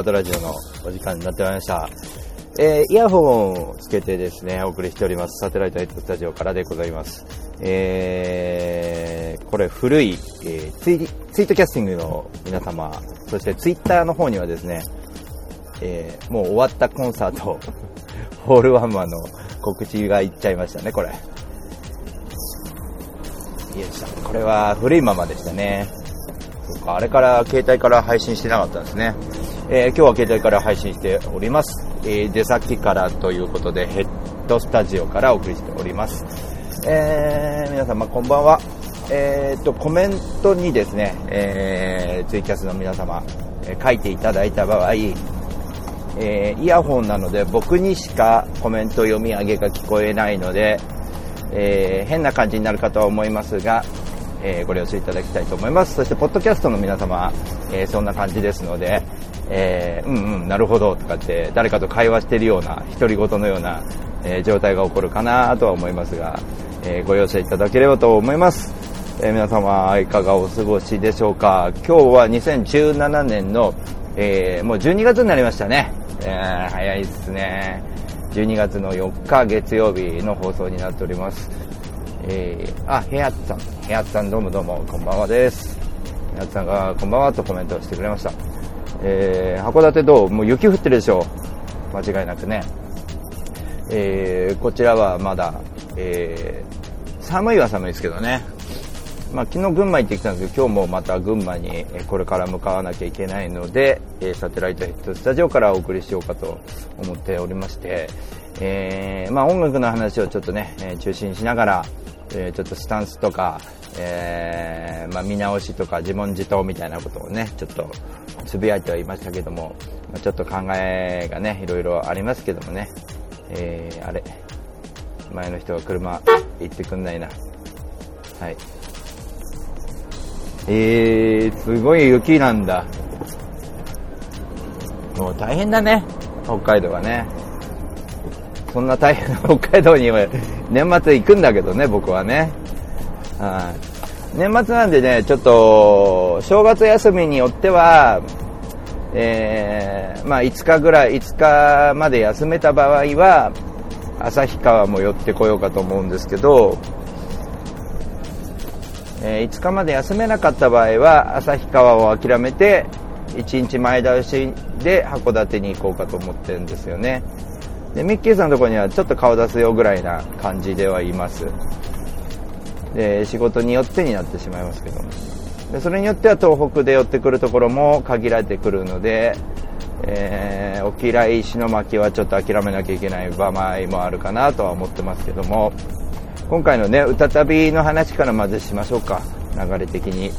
ガトラジオのお時間になってまいりました。えー、イヤホンをつけてですね、お送りしております。サテライトヘッドスタジオからでございます。えー、これ古い、えーツイ、ツイートキャスティングの皆様、そしてツイッターの方にはですね、えー、もう終わったコンサート、ホールワンマンの告知がいっちゃいましたね、これ。いしょこれは古いままでしたね。そうか、あれから携帯から配信してなかったんですね。えー今日は携帯から配信しております。えー出先からということで、ヘッドスタジオからお送りしております。えー皆様こんばんは。えーと、コメントにですね、えツイキャスの皆様、え書いていただいた場合、えイヤホンなので僕にしかコメント読み上げが聞こえないので、え変な感じになるかとは思いますが、えご了承いただきたいと思います。そして、ポッドキャストの皆様、えそんな感じですので、えーうんうん、なるほどとかって、誰かと会話しているような、独り言のような、えー状態が起こるかなとは思いますが、えーご容赦いただければと思います。え皆様、いかがお過ごしでしょうか。今日は2017年の、えもう12月になりましたね。え早いですね。12月の4日月曜日の放送になっております。えー、あ、ヘアッツさん、ヘアッツさんどうもどうも、こんばんはです。ヘアッツさんがこんばんはとコメントをしてくれました。えー、函館どうもう雪降ってるでしょう間違いなくね。えー、こちらはまだ、えー、寒いは寒いですけどね。まあ、昨日群馬行ってきたんですけど、今日もまた群馬にこれから向かわなきゃいけないので、サテライトヘッドスタジオからお送りしようかと思っておりまして、えーまあ、音楽の話をちょっとね、中心しながら、えーちょっとスタンスとか、えーまあ、見直しとか自問自答みたいなことをね、ちょっとつぶやいてはいましたけども、まあちょっと考えがね、いろいろありますけどもね、えーあれ、前の人が車行ってくんないな。はい。えー、すごい雪なんだ。もう大変だね、北海道はね。そんな大変な北海道には年末行くんだけどね、僕はね。はい。年末なんでね、ちょっと、正月休みによっては、えー、まあ5日ぐらい、5日まで休めた場合は、旭川も寄ってこようかと思うんですけど、えー5日まで休めなかった場合は旭川を諦めて1日前倒しで函館に行こうかと思ってるんですよねでミッキーさんのとこにはちょっと顔出すよぐらいな感じではいます。で仕事によってになってしまいますけども。でそれによっては東北で寄ってくるところも限られてくるので、えー、沖来石巻はちょっと諦めなきゃいけない場合もあるかなとは思ってますけども。今回のね、歌旅の話からまずしましょうか、流れ的に。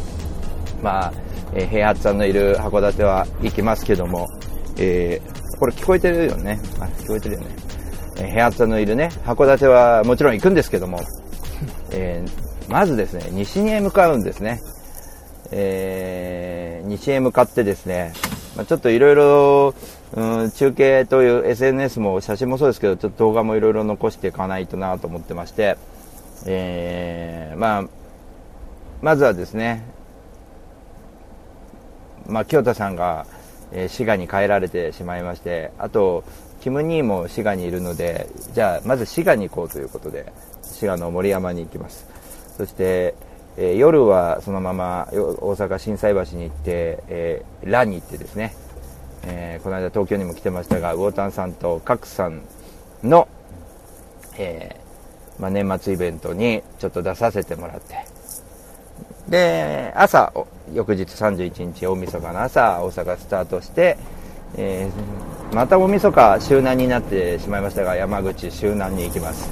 まあ、えー、平八さんのいる函館は行きますけども、えーこれ聞こえてるよね。あ、聞こえてるよね。えー平八さんのいるね、函館はもちろん行くんですけども、えーまずですね、西に向かうんですね。えー西へ向かってですね、まあ、ちょっといろいろ、うん、中継という SNS も写真もそうですけど、ちょっと動画もいろいろ残していかないとなと思ってまして、えーまあ、まずはですね、まあ、清田さんが、え滋賀に帰られてしまいまして、あと、キム・ニーも滋賀にいるので、じゃあ、まず滋賀に行こうということで、滋賀の森山に行きます。そして、えー夜はそのまま大阪心斎橋に行って、えー、ラに行ってですね、えーこの間東京にも来てましたが、魚丹さんとカクさんの、えーまあ、年末イベントにちょっと出させてもらって、で、朝、翌日31日大晦日の朝、大阪スタートして、えーまた大晦日周南になってしまいましたが、山口周南に行きます。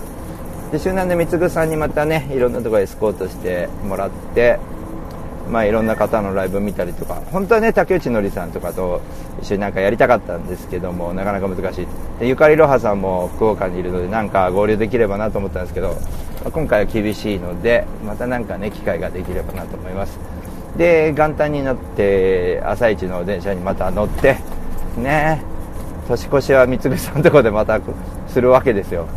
で、周南で三つさんにまたね、いろんなところエスコートしてもらって、まあいろんな方のライブ見たりとか、本当はね、竹内のりさんとかと一緒になんかやりたかったんですけども、なかなか難しい。で、ゆかりろはさんも福岡にいるので、なんか合流できればなと思ったんですけど、ま、今回は厳しいのでまた何かね機会ができればなと思います。で元旦になって朝一の電車にまた乗ってね年越しは三つさんのとこでまたするわけですよ。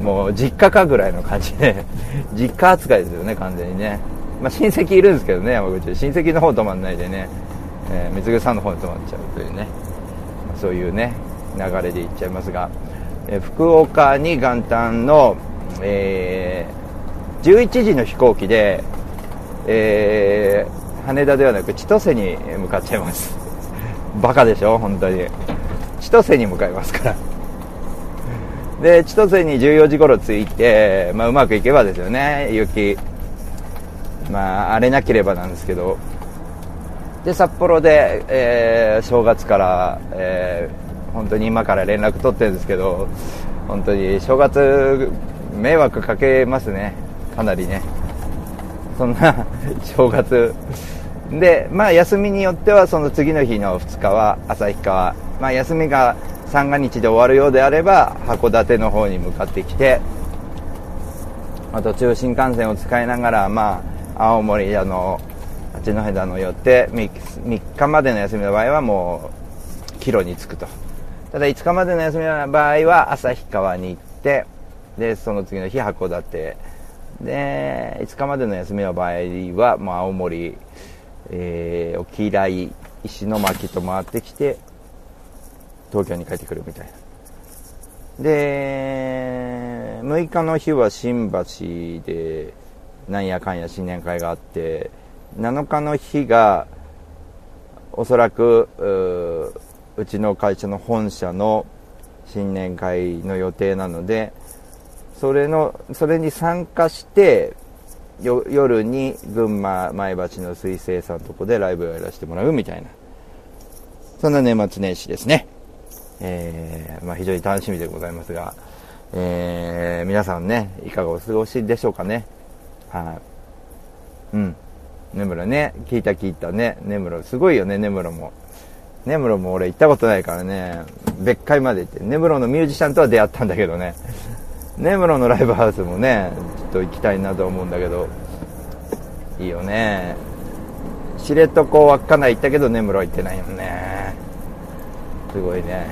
もう実家かぐらいの感じで 実家扱いですよね完全にね。まあ、親戚いるんですけどね山口親戚の方止まんないでね、えー、三つさんの方に止まっちゃうというね、ま、そういうね流れでいっちゃいますが、えー、福岡に元旦の、えー、11時の飛行機で、えー、羽田ではなく千歳に向かっちゃいます。バカでしょ？本当に。千歳に向かいますから。で千歳に14時頃着いて、まあ、うまくいけばですよね雪。まあ荒れなければなんですけど。で札幌で、えー、正月から、えー、本当に今から連絡取ってるんですけど本当に正月迷惑かけますね。かなりね。そんな 正月。でまあ休みによってはその次の日の2日は旭川。まあ休みが三が日で終わるようであれば函館の方に向かってきて、まあ、途中新幹線を使いながらまあ青森あの八戸だの寄って3日までの休みの場合はもう帰路に着くと。ただ5日までの休みの場合は旭川に行ってでその次の日函館。で5日までの休みの場合はもう青森、えー、沖来石巻と回ってきて東京に帰ってくるみたいな。で6日の日は新橋でなんやかんや新年会があって7日の日がおそらくうちの会社の本社の新年会の予定なのでそれのそれに参加して夜に群馬前橋の水星さんのとこでライブをやらせてもらうみたいな。そんな年末年始ですね、えー、まあ、非常に楽しみでございますが、えー、皆さんねいかがお過ごしでしょうかね。はい。うん。根室ね聞いた聞いたね。根室すごいよね根室も。根室も俺行ったことないからね。別海まで行って根室のミュージシャンとは出会ったんだけどね。根室のライブハウスもねちょっと行きたいなと思うんだけど。いいよね。知床稚内行ったけど根室は行ってないよね。すごいね。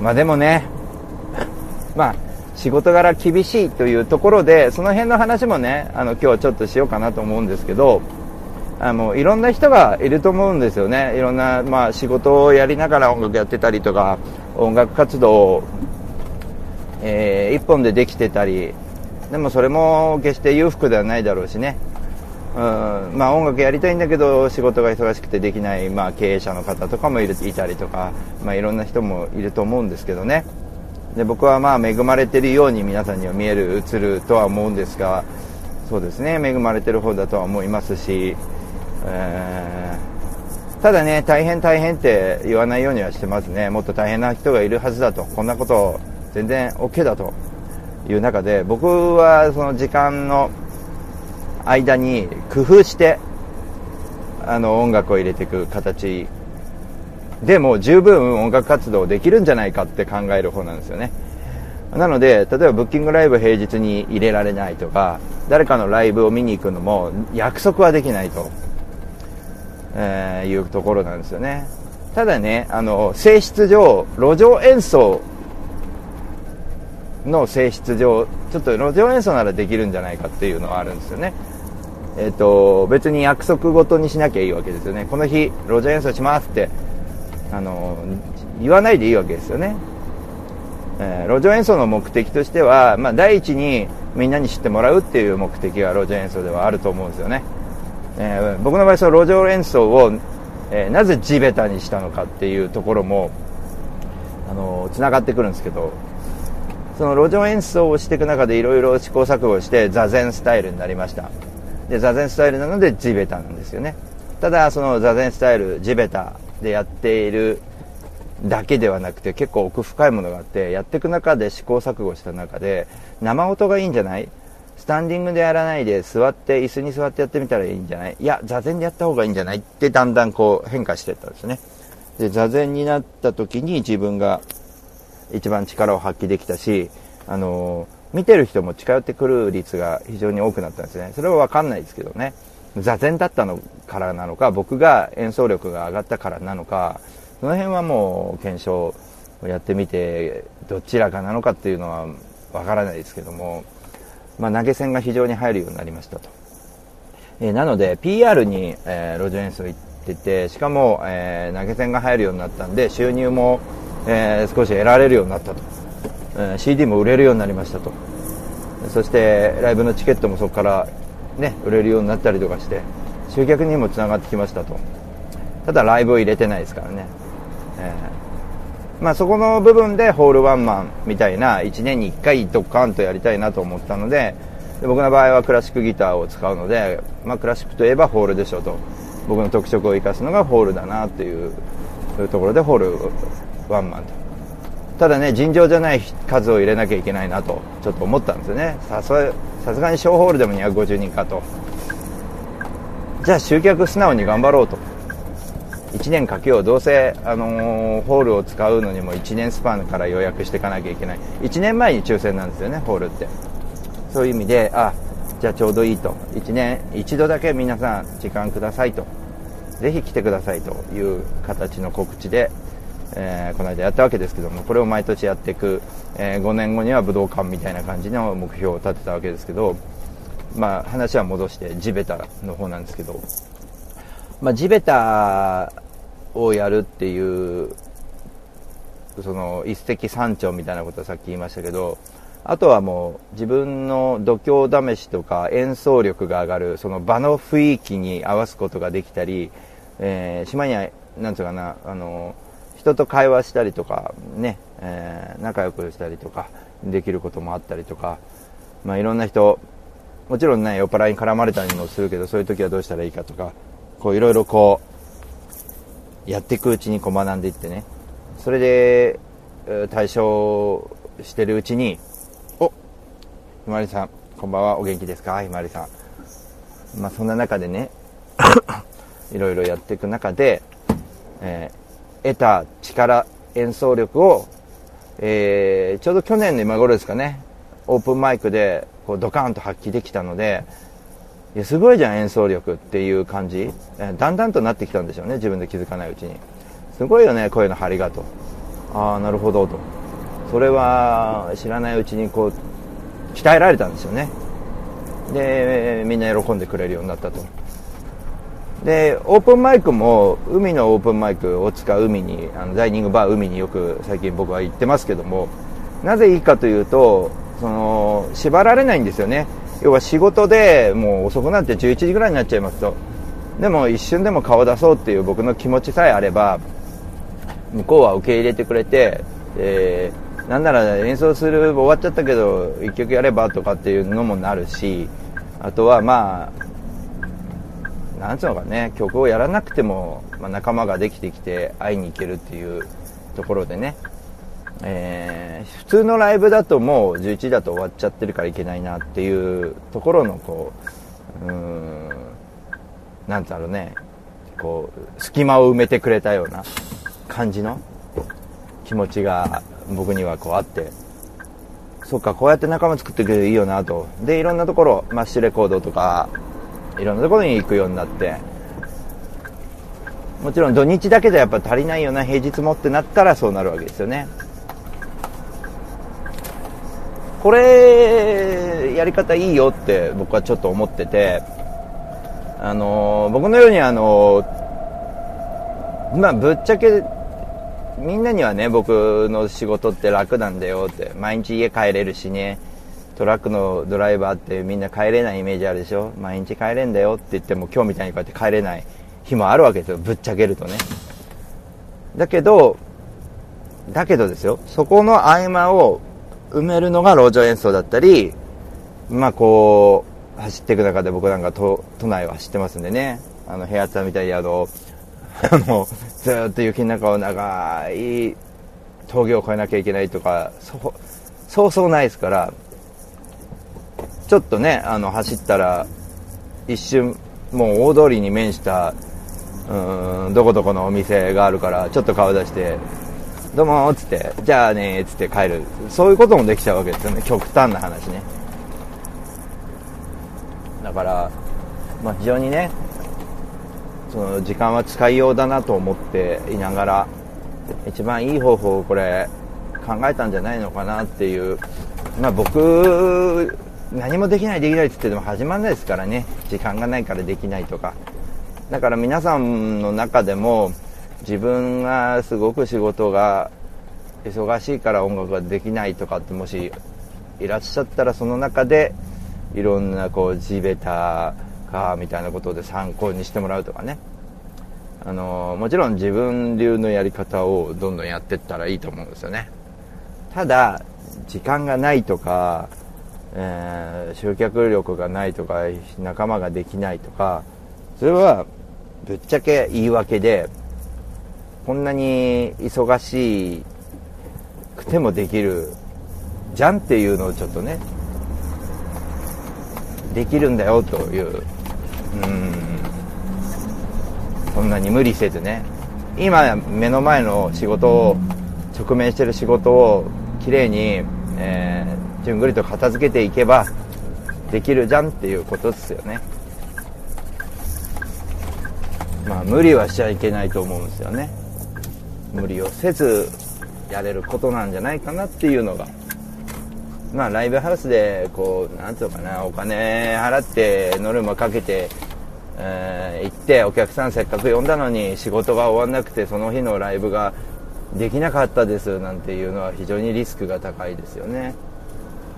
まあでもね。まあ仕事柄厳しいというところでその辺の話もねあの今日はちょっとしようかなと思うんですけどあのいろんな人がいると思うんですよね。いろんな、まあ、仕事をやりながら音楽やってたりとか音楽活動を、えー、一本でできてたりでもそれも決して裕福ではないだろうしね。うんまあ、音楽やりたいんだけど仕事が忙しくてできない、まあ、経営者の方とかもいるいたりとか、まあ、いろんな人もいると思うんですけどね。で僕はまあ恵まれてるように皆さんには見える映るとは思うんですがそうですね。恵まれてる方だとは思いますし、えー、ただね大変大変って言わないようにはしてますね。もっと大変な人がいるはずだと。こんなことを全然 OK だという中で僕はその時間の間に工夫してあの音楽を入れていく形でも十分音楽活動できるんじゃないかって考える方なんですよね。なので例えばブッキングライブ平日に入れられないとか誰かのライブを見に行くのも約束はできないと、えー、いうところなんですよね。ただねあの性質上路上演奏の性質上ちょっと路上演奏ならできるんじゃないかっていうのはあるんですよね。えっ、ー、と別に約束ごとにしなきゃいいわけですよね。この日路上演奏しますってあの言わないでいいわけですよね、えー、路上演奏の目的としては、まあ、第一にみんなに知ってもらうっていう目的が路上演奏ではあると思うんですよね、えー、僕の場合その路上演奏を、えー、なぜ地べたにしたのかっていうところもあのつながってくるんですけど。その路上演奏をしていく中でいろいろ試行錯誤して座禅スタイルになりました。で座禅スタイルなので地べたなんですよね。ただその座禅スタイル地べたでやっているだけではなくて結構奥深いものがあってやっていく中で試行錯誤した中で生音がいいんじゃない？スタンディングでやらないで座って椅子に座ってやってみたらいいんじゃない？いや座禅でやった方がいいんじゃない？ってだんだんこう変化していったんですね。で座禅になった時に自分が一番力を発揮できたしあの見てる人も近寄ってくる率が非常に多くなったんですね。それはわかんないですけどね。座禅だったのからなのか、僕が演奏力が上がったからなのか、その辺はもう検証をやってみて、どちらかなのかっていうのはわからないですけども、まあ、投げ銭が非常に入るようになりましたと。えー、なので、PR に、えー、路上演奏行ってて、しかも、えー、投げ銭が入るようになったんで、収入も、えー、少し得られるようになったと、えー、CD も売れるようになりましたと。そして、ライブのチケットもそこからね、売れるようになったりとかして、集客にもつながってきましたと。ただライブを入れてないですからね。えー、まあそこの部分でホールワンマンみたいな1年に1回ドッカンとやりたいなと思ったので、で僕の場合はクラシックギターを使うので、まあクラシックといえばホールでしょうと。僕の特色を生かすのがホールだなっていうところでホールワンマンと。ただね、尋常じゃない数を入れなきゃいけないなと、ちょっと思ったんですよね。さすがに小ホールでも250人かと。じゃあ集客素直に頑張ろうと。1年かけよう。どうせ、あのー、ホールを使うのにも1年スパンから予約していかなきゃいけない。1年前に抽選なんですよね、ホールって。そういう意味で、あ、じゃあちょうどいいと。1年、一度だけ皆さん時間くださいと。ぜひ来てくださいという形の告知で、えー、この間やったわけですけども、これを毎年やっていく、えー、5年後には武道館みたいな感じの目標を立てたわけですけど、まあ、話は戻して地べたの方なんですけど、まあ、地べたをやるっていうその一石三鳥みたいなことをさっき言いましたけどあとはもう自分の度胸試しとか演奏力が上がるその場の雰囲気に合わすことができたり、えー、島にはなんつうかなあの人と会話したりとかね、えー、仲良くしたりとかできることもあったりとか、まあ、いろんな人もちろんね、酔っ払いに絡まれたりもするけど、そういう時はどうしたらいいかとか、こういろいろこう、やっていくうちにこう学んでいってね、それで、対処してるうちに、おひまわりさん、こんばんは、お元気ですか？ひまわりさん。まあそんな中でね、いろいろやっていく中で、えー、得た力、演奏力を、えー、ちょうど去年の今頃ですかね、オープンマイクでこうドカーンと発揮できたので、いや、すごいじゃん、演奏力っていう感じ。だんだんとなってきたんでしょうね、自分で気づかないうちに。すごいよね、声の張りがと。ああ、なるほど、と。それは知らないうちにこう、鍛えられたんですよね。で、みんな喜んでくれるようになったと。で、オープンマイクも、海のオープンマイクを使う海に、あのダイニングバー海によく最近僕は行ってますけども、なぜいいかというと、その縛られないんですよね。要は仕事でもう遅くなって11時ぐらいになっちゃいますと。でも一瞬でも顔出そうっていう僕の気持ちさえあれば向こうは受け入れてくれて、えー、なんなら演奏する終わっちゃったけど1曲やればとかっていうのもなるしあとはまあなんつうのかね曲をやらなくても、まあ、仲間ができてきて会いに行けるっていうところでねえー、普通のライブだともう11時だと終わっちゃってるからいけないなっていうところのこう、うーん、なんだろうね、こう、隙間を埋めてくれたような感じの気持ちが僕にはこうあって、そっか、こうやって仲間作ってくれるいいよなと。で、いろんなところ、マッシュレコードとか、いろんなところに行くようになって、もちろん土日だけじゃやっぱ足りないよな、平日もってなったらそうなるわけですよね。これ、やり方いいよって僕はちょっと思ってて、あの、僕のようにあの、まあ、ぶっちゃけ、みんなにはね、僕の仕事って楽なんだよって、毎日家帰れるしね、トラックのドライバーってみんな帰れないイメージあるでしょ？毎日帰れんだよって言っても今日みたいにこうやって帰れない日もあるわけですよ。ぶっちゃけるとね。だけど、だけどですよ、そこの合間を埋めるのが路上演奏だったり、まあこう、走っていく中で僕なんか都内を走ってますんでね、あの、部屋ツアみたいにあの、あの、ずっと雪の中を長い峠を越えなきゃいけないとか、そそうそうないですから、ちょっとね、あの、走ったら、一瞬、もう大通りに面した、うん、どこどこのお店があるから、ちょっと顔出して、どうもっつってじゃあねっつって帰る。そういうこともできちゃうわけですよね。極端な話ね。だから、まあ、非常にねその時間は使いようだなと思っていながら一番いい方法をこれ考えたんじゃないのかなっていう、まあ、僕何もできないできないって言ってても始まらないですからね。時間がないからできないとか。だから皆さんの中でも自分がすごく仕事が忙しいから音楽ができないとかってもしいらっしゃったらその中でいろんなこう地べたかみたいなことで参考にしてもらうとかね。あのもちろん自分流のやり方をどんどんやっていったらいいと思うんですよね。ただ時間がないとか、えー、集客力がないとか仲間ができないとかそれはぶっちゃけ言い訳でこんなに忙しくてもできるじゃんっていうのをちょっとねできるんだよといううんそんなに無理せずね。今目の前の仕事を直面してる仕事をきれいに、え、じゅんぐりと片付けていけばできるじゃんっていうことですよね。まあ無理はしちゃいけないと思うんですよね。無理をせずやれることなんじゃないかなっていうのが。まあライブハウスでこうなんつうのかなお金払ってノルマかけてえー、行ってお客さんせっかく呼んだのに仕事が終わんなくてその日のライブができなかったですなんていうのは非常にリスクが高いですよね。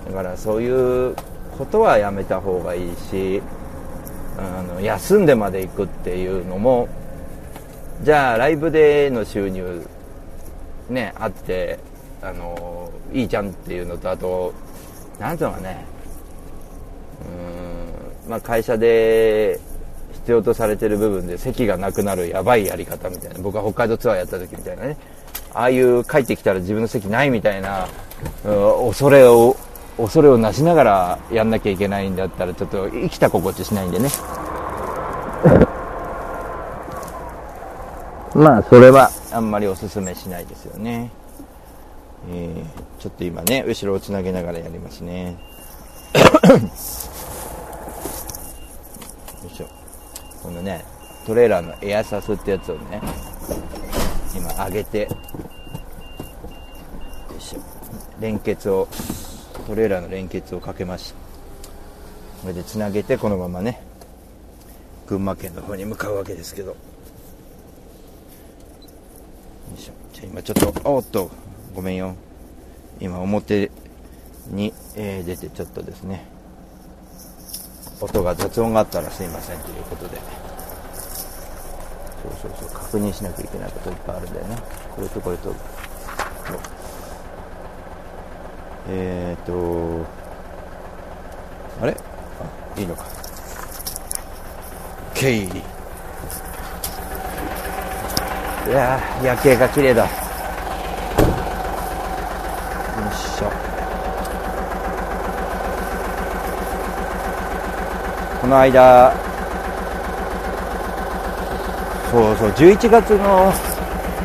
だからそういうことはやめた方がいいしあの休んでまで行くっていうのもじゃあライブでの収入ねあってあのいいじゃんっていうのとあと何ていうのかねうんまあ会社で必要とされてる部分で席がなくなるやばいやり方みたいな僕は北海道ツアーやった時みたいなねああいう帰ってきたら自分の席ないみたいな、恐れを恐れをなしながらやんなきゃいけないんだったらちょっと生きた心地しないんでね。まあそれは。あんまりおすすめしないですよね、えー、ちょっと今ね後ろをつなげながらやりますね。よいしょ。このねトレーラーのエアサスってやつをね今上げてよいしょ。連結をトレーラーの連結をかけました。これでつなげてこのままね群馬県の方に向かうわけですけど。よいしょ。じゃあ今ちょっとおっとごめんよ。今表に、えー、出てちょっとですね。音が雑音があったらすいませんということで。そうそうそう。確認しなきゃいけないこといっぱいあるんだよね。これとこれとえっ、とあれ？あいいのか。OK いや夜景が綺麗だ。よいしょ。この間そうそう11月の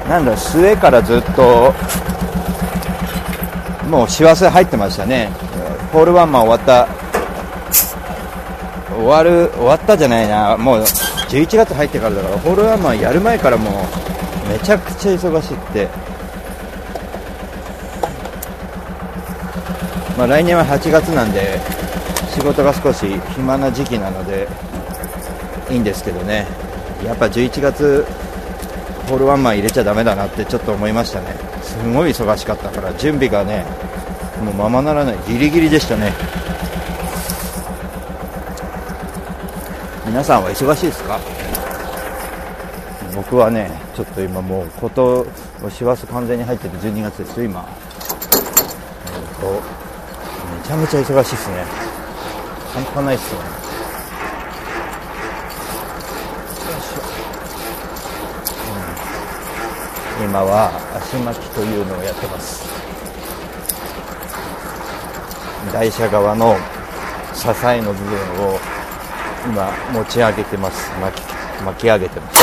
なんだ末からずっともう師走入ってましたね。ホールワンマン終わった。終わる終わったじゃないな。もう11月入ってからだからホールワンマンやる前からもうめちゃくちゃ忙しくて。まあ、来年は8月なんで仕事が少し暇な時期なのでいいんですけどね。やっぱ11月ホールワンマン入れちゃだめだなってちょっと思いましたね。すごい忙しかったから準備がねもうままならない。ギリギリでしたね。皆さんは忙しいですか？僕はねちょっと今もうこと師走完全に入ってて12月ですよ今、えー、めちゃめちゃ忙しいですね。半端ないっすよ。ね今は足巻きというのをやってます。台車側の支えの部分を今持ち上げてます。巻き巻き上げてます。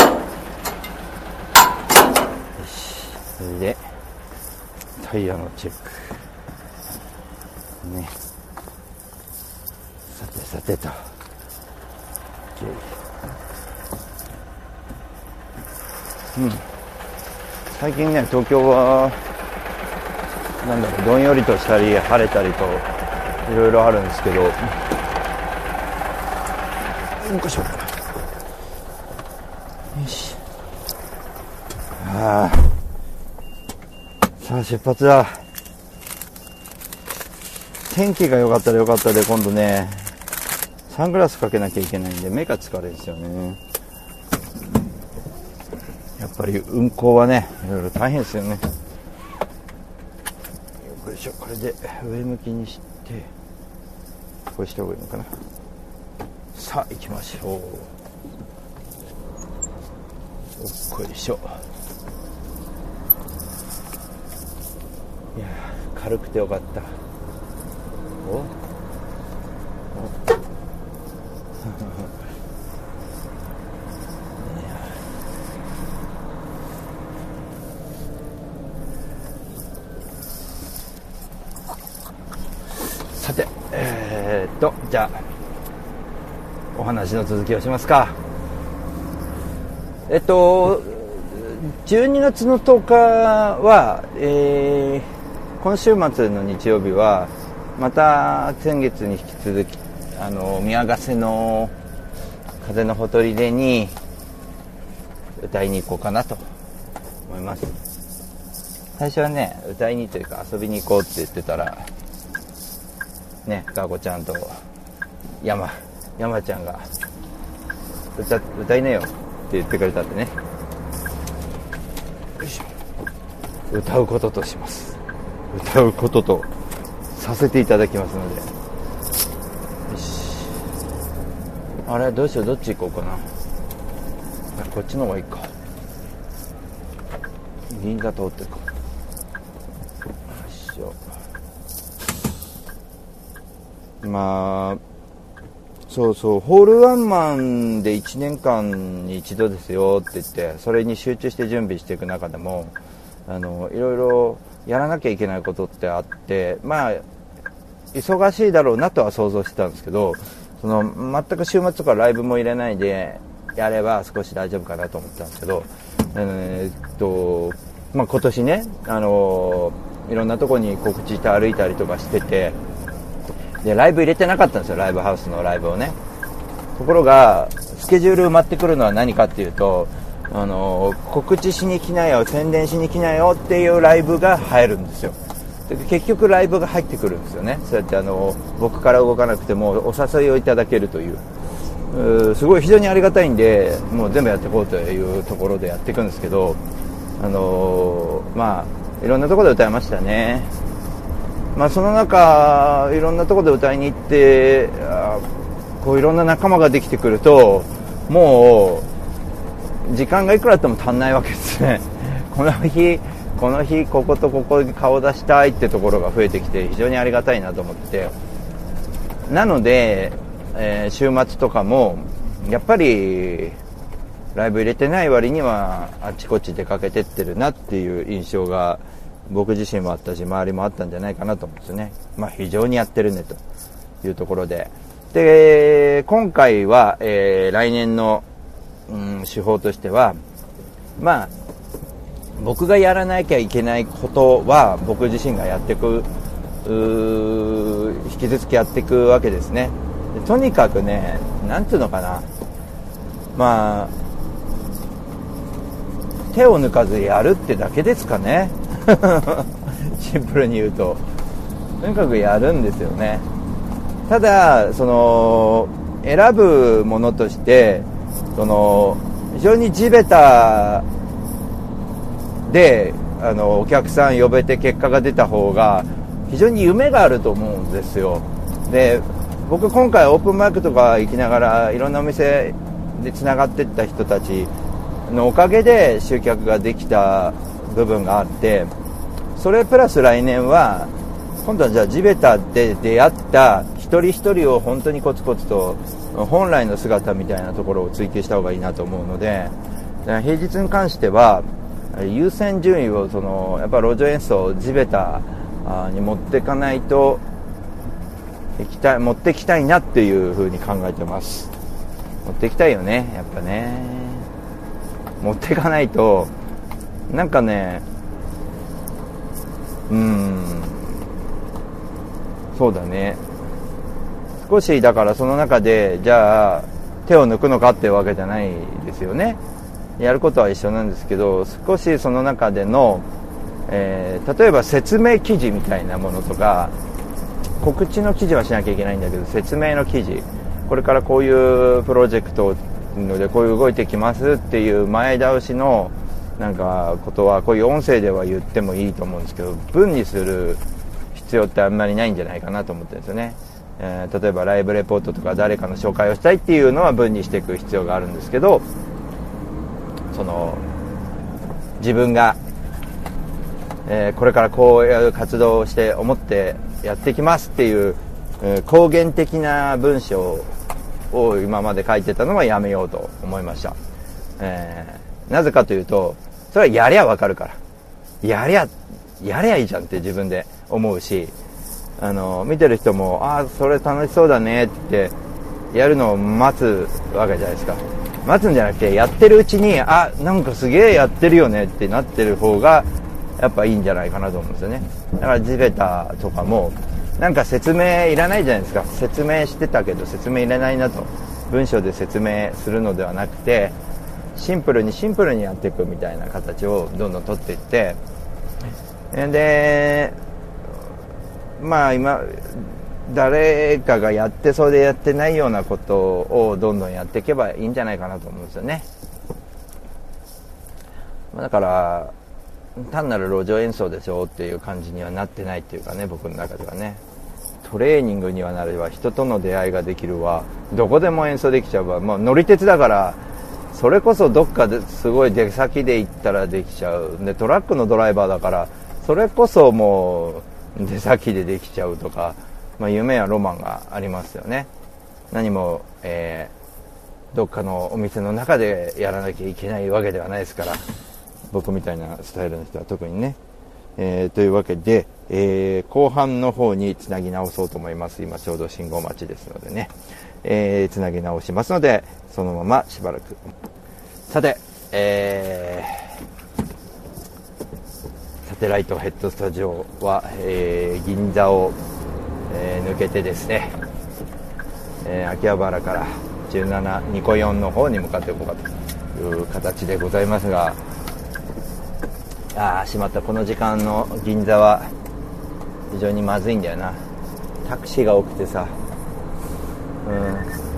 それでタイヤのチェック。ね。さてさてと。うん。最近ね東京はなんだろうどんよりとしたり晴れたりといろいろあるんですけど。よいしょよし。ああ。さあ出発だ。天気が良かったら良かったで今度ねサングラスかけなきゃいけないんで目が疲れるんですよねやっぱり運行はねいろいろ大変ですよね。よいしょこれで上向きにしてこうした方がいいのかな。さあ行きましょう。おっこいしょ。いや軽くてよかったおおさてえー、っとじゃあお話の続きをしますか？えっと12月の10日は、えー、今週末の日曜日はまた先月に引き続きあの宮ヶ瀬の風のほとりでに歌いに行こうかなと思います。最初はね歌いにというか遊びに行こうって言ってたらねかこちゃんと山山ちゃんが歌歌いなよって言ってくれたんでね。よいしょ。歌うこととします。歌うこととさせていただきますので。よし。あれどうしよう？どっち行こうかな。こっちの方がいいか。銀座通ってるかよいしょ。まあそうそうホールワンマンで1年間に一度ですよって言ってそれに集中して準備していく中でもあのいろいろやらなきゃいけないことってあってまあ忙しいだろうなとは想像してたんですけどその全く週末とかライブも入れないでやれば少し大丈夫かなと思ったんですけど、えー、っとまあ、今年ね、あのいろんなとこに告知して歩いたりとかしててでライブ入れてなかったんですよ。ライブハウスのライブをね。ところがスケジュール埋まってくるのは何かっていうとあの告知しに来なよ宣伝しに来なよっていうライブが入るんですよ。で結局ライブが入ってくるんですよね。そうやってあの僕から動かなくてもお誘いをいただけるという。すごい非常にありがたいんでもう全部やっていこうというところでやっていくんですけどあのまあいろんなところで歌いましたね。まあ、その中いろんなところで歌いに行ってこういろんな仲間ができてくるともう時間がいくらあっても足んないわけですね。この日この日こことここに顔出したいってところが増えてきて非常にありがたいなと思って。なので、えー、週末とかもやっぱりライブ入れてない割にはあちこち出かけてってるなっていう印象が僕自身もあったし周りもあったんじゃないかなと思うんですね。まあ非常にやってるねと。いうところで。で今回は、えー、来年の、うん、手法としてはまあ僕がやらなきゃいけないことは僕自身がやっていく引き続きやっていくわけですね。とにかくねなんていうのかな。まあ手を抜かずやるってだけですかね。シンプルに言うと。とにかくやるんですよね。ただその選ぶものとしてその非常に地べたであのお客さん呼べて結果が出た方が非常に夢があると思うんですよ。で僕今回オープンマイクとか行きながらいろんなお店でつながってった人たちのおかげで集客ができた部分があってそれプラス来年は今度はじゃあ地べたで出会った一人一人を本当にコツコツと本来の姿みたいなところを追求した方がいいなと思うので平日に関しては優先順位をそのやっぱ路上演奏地べたに持っていかないときたい持ってきたいなっていう風に考えてます。持ってきたいよねやっぱね。持っていかないとなんかねうん。そうだね。少しだからその中でじゃあ手を抜くのかっていうわけじゃないですよね。やることは一緒なんですけど少しその中での、えー、例えば説明記事みたいなものとか告知の記事はしなきゃいけないんだけど説明の記事。これからこういうプロジェクトのでこういう動いてきますっていう前倒しのなんかことはこういう音声では言ってもいいと思うんですけど文にする必要ってあんまりないんじゃないかなと思ってるんですよね、えー、例えばライブレポートとか誰かの紹介をしたいっていうのは文にしていく必要があるんですけどその自分が、えー、これからこういう活動をして思ってやってきますっていう、えー、公言的な文章を今まで書いてたのはやめようと思いました、えー、なぜかというとそれはやりゃわかるから。やりゃやりゃいいじゃんって自分で思うし。あの見てる人もああそれ楽しそうだねってやるのを待つわけじゃないですか。待つんじゃなくてやってるうちにあなんかすげえやってるよねってなってる方がやっぱいいんじゃないかなと思うんですよね。だから地べたとかもなんか説明いらないじゃないですか。説明してたけど説明いらないなと。文章で説明するのではなくてシンプルにシンプルにやっていくみたいな形をどんどん取っていってでまあ今誰かがやってそうでやってないようなことをどんどんやっていけばいいんじゃないかなと思うんですよね。だから単なる路上演奏でしょっていう感じにはなってないっていうかね僕の中ではね。トレーニングにはなれば人との出会いができるわ。どこでも演奏できちゃうわ、まあ、乗り鉄だからそれこそどっかですごい出先で行ったらできちゃう。でトラックのドライバーだからそれこそもう出先でできちゃうとかまあ、夢やロマンがありますよね。何も、えー、どっかのお店の中でやらなきゃいけないわけではないですから僕みたいなスタイルの人は特にね、えー、というわけで、えー、後半の方につなぎ直そうと思います。今ちょうど信号待ちですのでね、えー、つなぎ直しますのでそのまましばらく。さて、えー、サテライトヘッドスタジオは、えー、銀座をえー、抜けてですね、えー、秋葉原から17ニコ4の方に向かっていこうかという形でございますがああしまったこの時間の銀座は非常にまずいんだよな。タクシーが多くてさ。うん。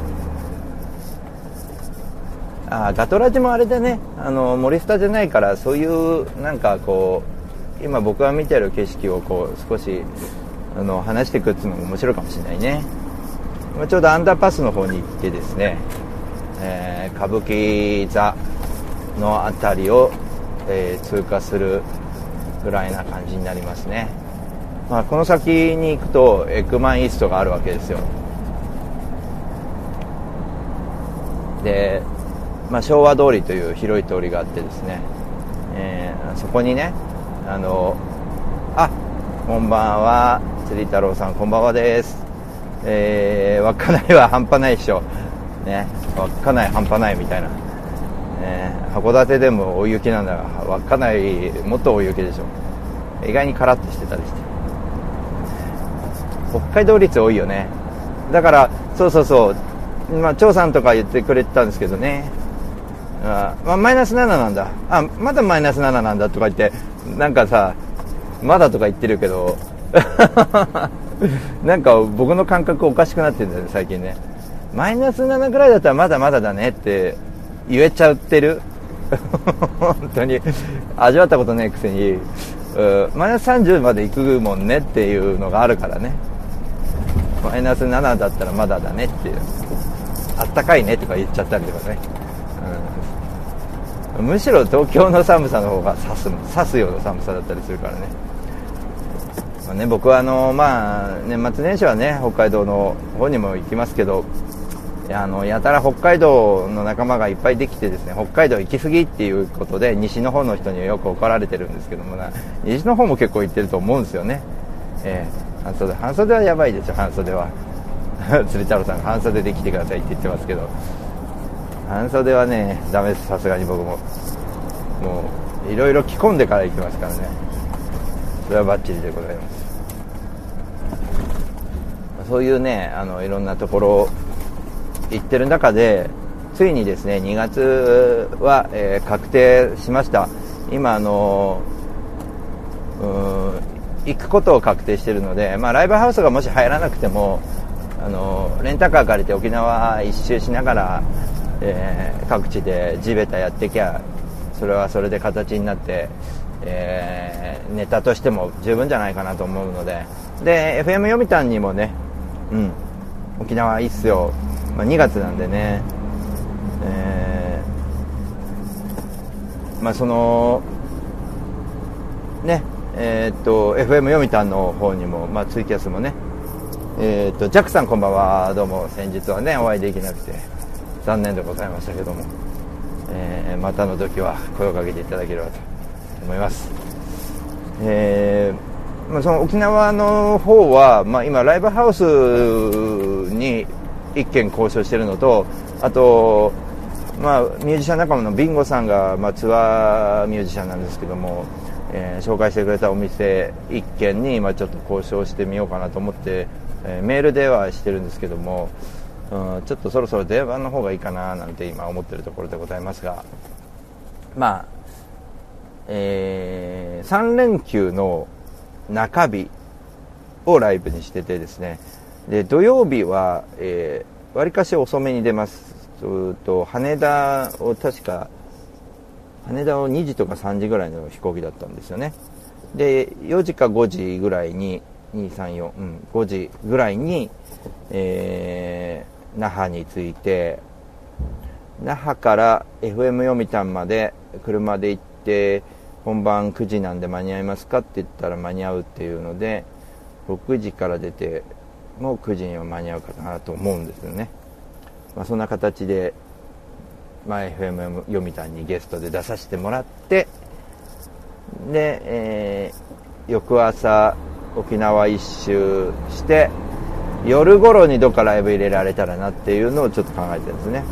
あガトラジもあれだねあの森スタじゃないからそういうなんかこう今僕が見てる景色をこう少しあの話していくっていうのも面白いかもしれないね。今ちょうどアンダーパスの方に行ってですね、えー、歌舞伎座の辺りを、えー、通過するぐらいな感じになりますね、まあ、この先に行くとエクマンイーストがあるわけですよ。で、まあ、昭和通りという広い通りがあってですね、えー、そこにねあのあこんばんは釣り太郎さんこんばんはです。えー、稚内は半端ないでしょ。ね稚内半端ないみたいな、ね、函館でも大雪なんだが稚内もっと大雪でしょ。意外にカラッとしてたりして。北海道率多いよね。だからそうそうそう。まあ張さんとか言ってくれてたんですけどね。あ、マイナス7なんだ。あまだマイナス7なんだとか言ってなんかさまだとか言ってるけど なんか僕の感覚おかしくなってるんだよね最近ね。マイナス7ぐらいだったらまだまだだねって言えちゃってる。本当に。味わったことないくせに。マイナス30まで行くもんねっていうのがあるからね。マイナス7だったらまだだねっていう。あったかいねとか言っちゃったりとかね、むしろ東京の寒さの方が刺す刺すような寒さだったりするからね。まあね、僕はあの、まあ、年末年始はね北海道の方にも行きますけど、あのやたら北海道の仲間がいっぱいできてですね北海道行き過ぎっていうことで西の方の人にはよく怒られてるんですけどもな。西の方も結構行ってると思うんですよね、えー、半袖。半袖はやばいですよ半袖は。釣り太郎さんが半袖で来てくださいって言ってますけど。半袖はねダメです。さすがに僕も。もういろいろ着込んでから行きますからね。それはバッチリでございます。そういうねあのいろんなところ行ってる中でついにですね2月は、えー、確定しました。今あの行くことを確定してるので、まあ、ライブハウスがもし入らなくてもあのレンタカー借りて沖縄一周しながら、えー、各地で地べたやってきゃそれはそれで形になって、えー、ネタとしても十分じゃないかなと思うので。で FM 読谷にもね、うん、沖縄いいっすよ。まあ、2月なんでね、えー、まあ、そのねえー、っと FM 読谷の方にも、まあ、ツイキャスもね。えー、っとジャックさんこんばんは。どうも。先日はねお会いできなくて。残念でございましたけども、えー、またの時は声をかけていただければと思います、えーまあ、その沖縄の方は、まあ、今ライブハウスに1件交渉してるのとあと、まあ、ミュージシャン仲間のビンゴさんが、まあ、ツアーミュージシャンなんですけども、えー、紹介してくれたお店1軒に今ちょっと交渉してみようかなと思って、えー、メールではしてるんですけども、うん、ちょっとそろそろ電話の方がいいかななんて今思ってるところでございますが。まあ、えー、3連休の中日をライブにしててですね。で土曜日は、えー、割かし遅めに出ます。と羽田を確か羽田を2時とか3時ぐらいの飛行機だったんですよね。で4時か5時ぐらいに234、うん、5時ぐらいに、えー、那覇に着いて那覇から FM 読谷まで車で行って本番9時なんで間に合いますかって言ったら間に合うっていうので6時から出ても9時には間に合うかなと思うんですよね、まあ、そんな形で、まあ、FM 読谷にゲストで出させてもらってで、えー、翌朝沖縄一周して夜頃にどっかライブ入れられたらなっていうのをちょっと考えてるんですね。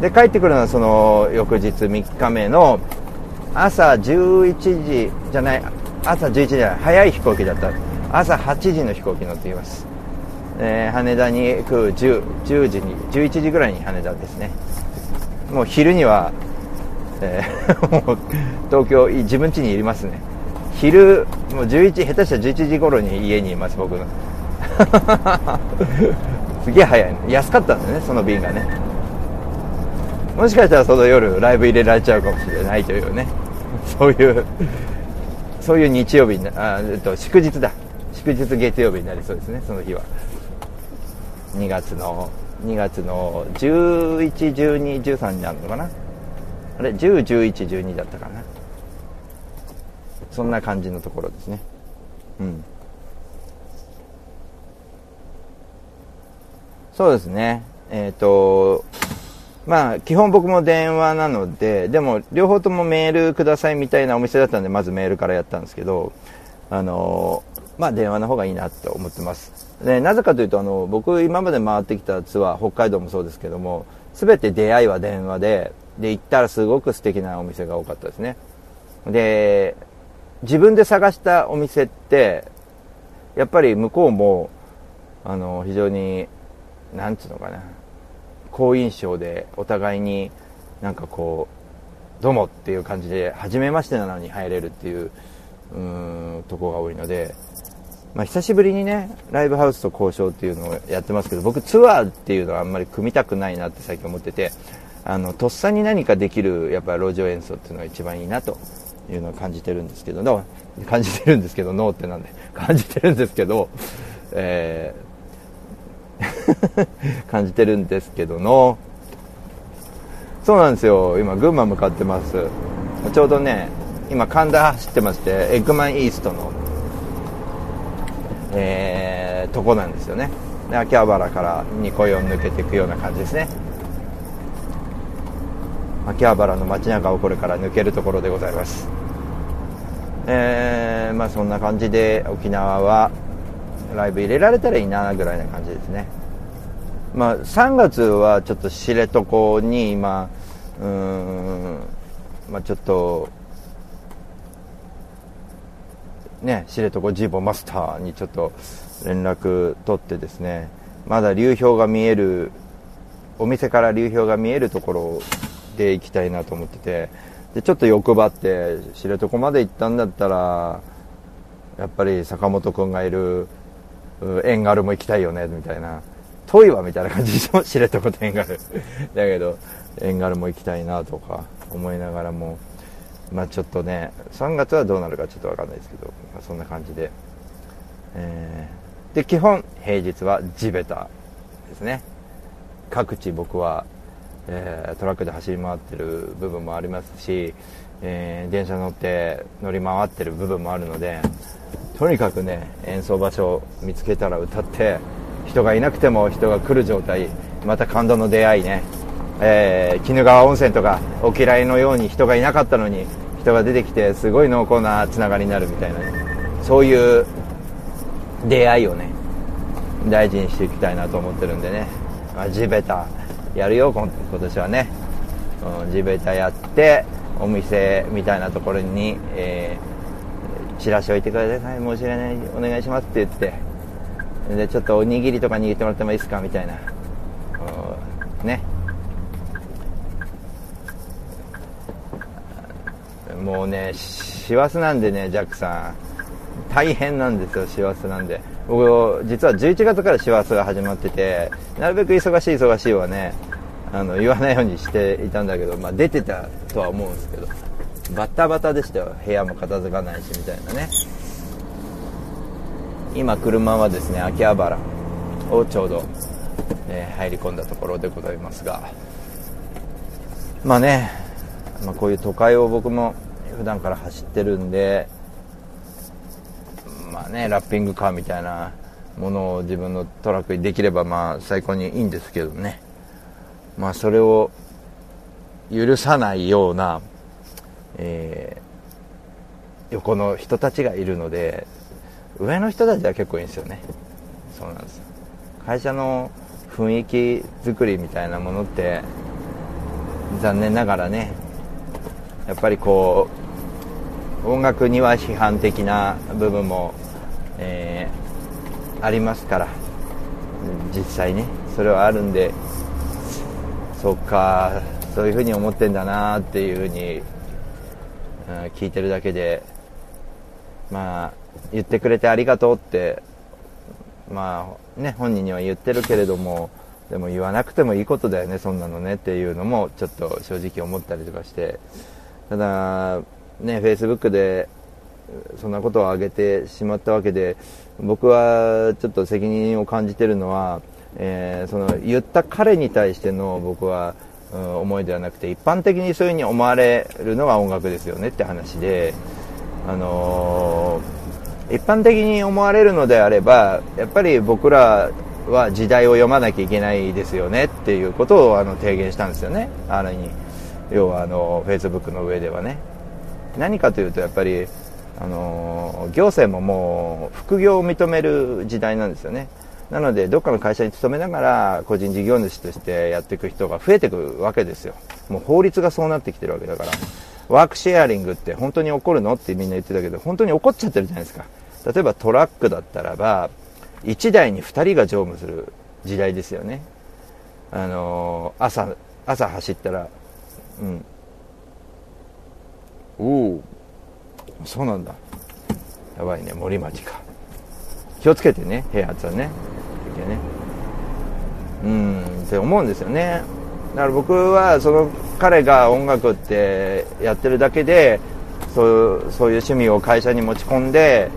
で帰ってくるのはその翌日3日目の朝11時じゃない朝11時じゃない早い飛行機だった。朝8時の飛行機乗っています。えー、羽田に行く 10, 10時に11時ぐらいに羽田ですね。もう昼には、えー、もう東京自分家にいりますね。昼もう11下手したら11時頃に家にいます僕の。すげえ早いの安かったんだよねその便がね。もしかしたらその夜ライブ入れられちゃうかもしれないというね。そういうそういう日曜日にあえっと祝日だ。祝日月曜日になりそうですねその日は。2月の2月の11、12、13になるのかな？あれ10、11、12だったかな？そんな感じのところですね。うん。そうですね。えっ、ー、とまあ基本僕も電話なのででも両方ともメールくださいみたいなお店だったんでまずメールからやったんですけどあのまあ電話の方がいいなと思ってます。でなぜかというとあの僕今まで回ってきたツアー北海道もそうですけども全て出会いは電話でで行ったらすごく素敵なお店が多かったですね。で自分で探したお店ってやっぱり向こうもあの非常になんつうのかな。好印象でお互いになんかこうどうもっていう感じで初めましてなのに入れるっていううんとこが多いのでまあ、久しぶりにねライブハウスと交渉っていうのをやってますけど僕ツアーっていうのはあんまり組みたくないなって最近思っててあのとっさに何かできるやっぱ路上演奏っていうのが一番いいなというのを感じてるんですけど感じてるんですけどノーってなんで感じてるんですけど、えー 感じてるんですけどの。そうなんですよ。今群馬向かってます。ちょうどね今神田走ってましてエッグマンイーストのえー、とこなんですよね。で秋葉原からニコヨン抜けていくような感じですね。秋葉原の街中をこれから抜けるところでございます。えー、まあそんな感じで沖縄はライブ入れられたらいいなぐらいな感じですね。まあ3月はちょっと知床に今うんまあちょっとね知床ジーボマスターにちょっと連絡取ってですねまだ流氷が見えるお店から流氷が見えるところで行きたいなと思っててでちょっと欲張って知床まで行ったんだったらやっぱり坂本君がいる遠軽も行きたいよねみたいな。遠いわみたいな感じでしょ知床と遠軽。だけど遠軽も行きたいなとか思いながらもまあちょっとね3月はどうなるかちょっと分かんないですけど、まあ、そんな感じで、えー、で基本平日は地べたですね。各地僕はえー、トラックで走り回ってる部分もありますし、えー、電車乗って乗り回ってる部分もあるのでとにかくね演奏場所を見つけたら歌って人がいなくても人が来る状態。また感動の出会いね、えー、鬼怒川温泉とかお嫌いのように人がいなかったのに人が出てきてすごい濃厚なつながりになるみたいな、ね、そういう出会いをね大事にしていきたいなと思ってるんでね、まあ、地べたやるよ今年はね、うん、地べたやってお店みたいなところに、えー、チラシ置いてください。申し訳ない。お願いしますって言ってでちょっとおにぎりとか握ってもらってもいいですか？みたいな、ね。もうね師走なんでねジャックさん。大変なんですよ師走なんで。僕実は11月から師走が始まっててなるべく忙しい忙しいはねあの言わないようにしていたんだけど、まあ、出てたとは思うんですけど。バタバタでしたよ。部屋も片付かないしみたいなね。今車はですね秋葉原をちょうど、えー、入り込んだところでございますが。まあね、まあ、こういう都会を僕も普段から走ってるんでまあね、ラッピングカーみたいなものを自分のトラックにできればまあ最高にいいんですけどね、まあ、それを許さないような、えー、横の人たちがいるので上の人たちは結構いいんですよね。そうなんです会社の雰囲気作りみたいなものって残念ながらねやっぱりこう音楽には批判的な部分もえー、ありますから実際ねそれはあるんでそっかそういうふうに思ってんだなっていうふうに、うん、聞いてるだけでまあ言ってくれてありがとうってまあね本人には言ってるけれどもでも言わなくてもいいことだよねそんなのねっていうのもちょっと正直思ったりとかして。ただねフェイスブックでそんなことを挙げてしまったわけで僕はちょっと責任を感じてるのは、えー、その言った彼に対しての僕は、うん、思いではなくて一般的にそういうふうに思われるのが音楽ですよねって話で、あのー、一般的に思われるのであればやっぱり僕らは時代を読まなきゃいけないですよねっていうことをあの提言したんですよね、ある意味。要はあのフェイスブックの上ではね。何かというとやっぱりあの行政ももう副業を認める時代なんですよね。なのでどっかの会社に勤めながら個人事業主としてやっていく人が増えていくわけですよ。もう法律がそうなってきてるわけだから。ワークシェアリングって本当に起こるの？ってみんな言ってたけど本当に起こっちゃってるじゃないですか。例えばトラックだったらば1台に2人が乗務する時代ですよね。あの朝朝走ったらうん。おおそうなんだ。やばいね森町か。気をつけてね平八はね。ね。うんって思うんですよね。だから僕はその彼が音楽ってやってるだけでそうそういう趣味を会社に持ち込んで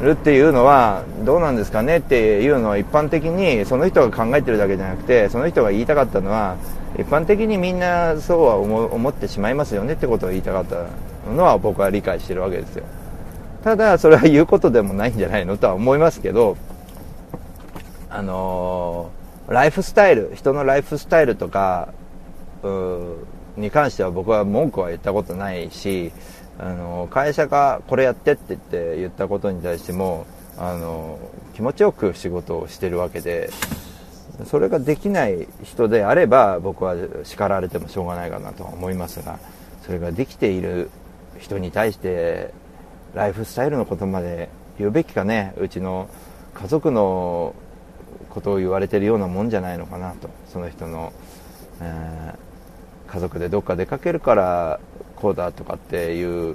るっていうのはどうなんですかねっていうのは一般的にその人が考えてるだけじゃなくてその人が言いたかったのは一般的にみんなそうは思ってしまいますよねってことを言いたかったのは僕は理解してるわけですよ。ただそれは言うことでもないんじゃないのとは思いますけどあのー、ライフスタイル人のライフスタイルとかに関しては僕は文句は言ったことないしあの会社がこれやってって言って言ったことに対してもあの気持ちよく仕事をしてるわけでそれができない人であれば僕は叱られてもしょうがないかなとは思いますがそれができている人に対してライフスタイルのことまで言うべきかねうちの家族のことを言われてるようなもんじゃないのかなとその人の、えー、家族でどっか出かけるからこうだとかっていう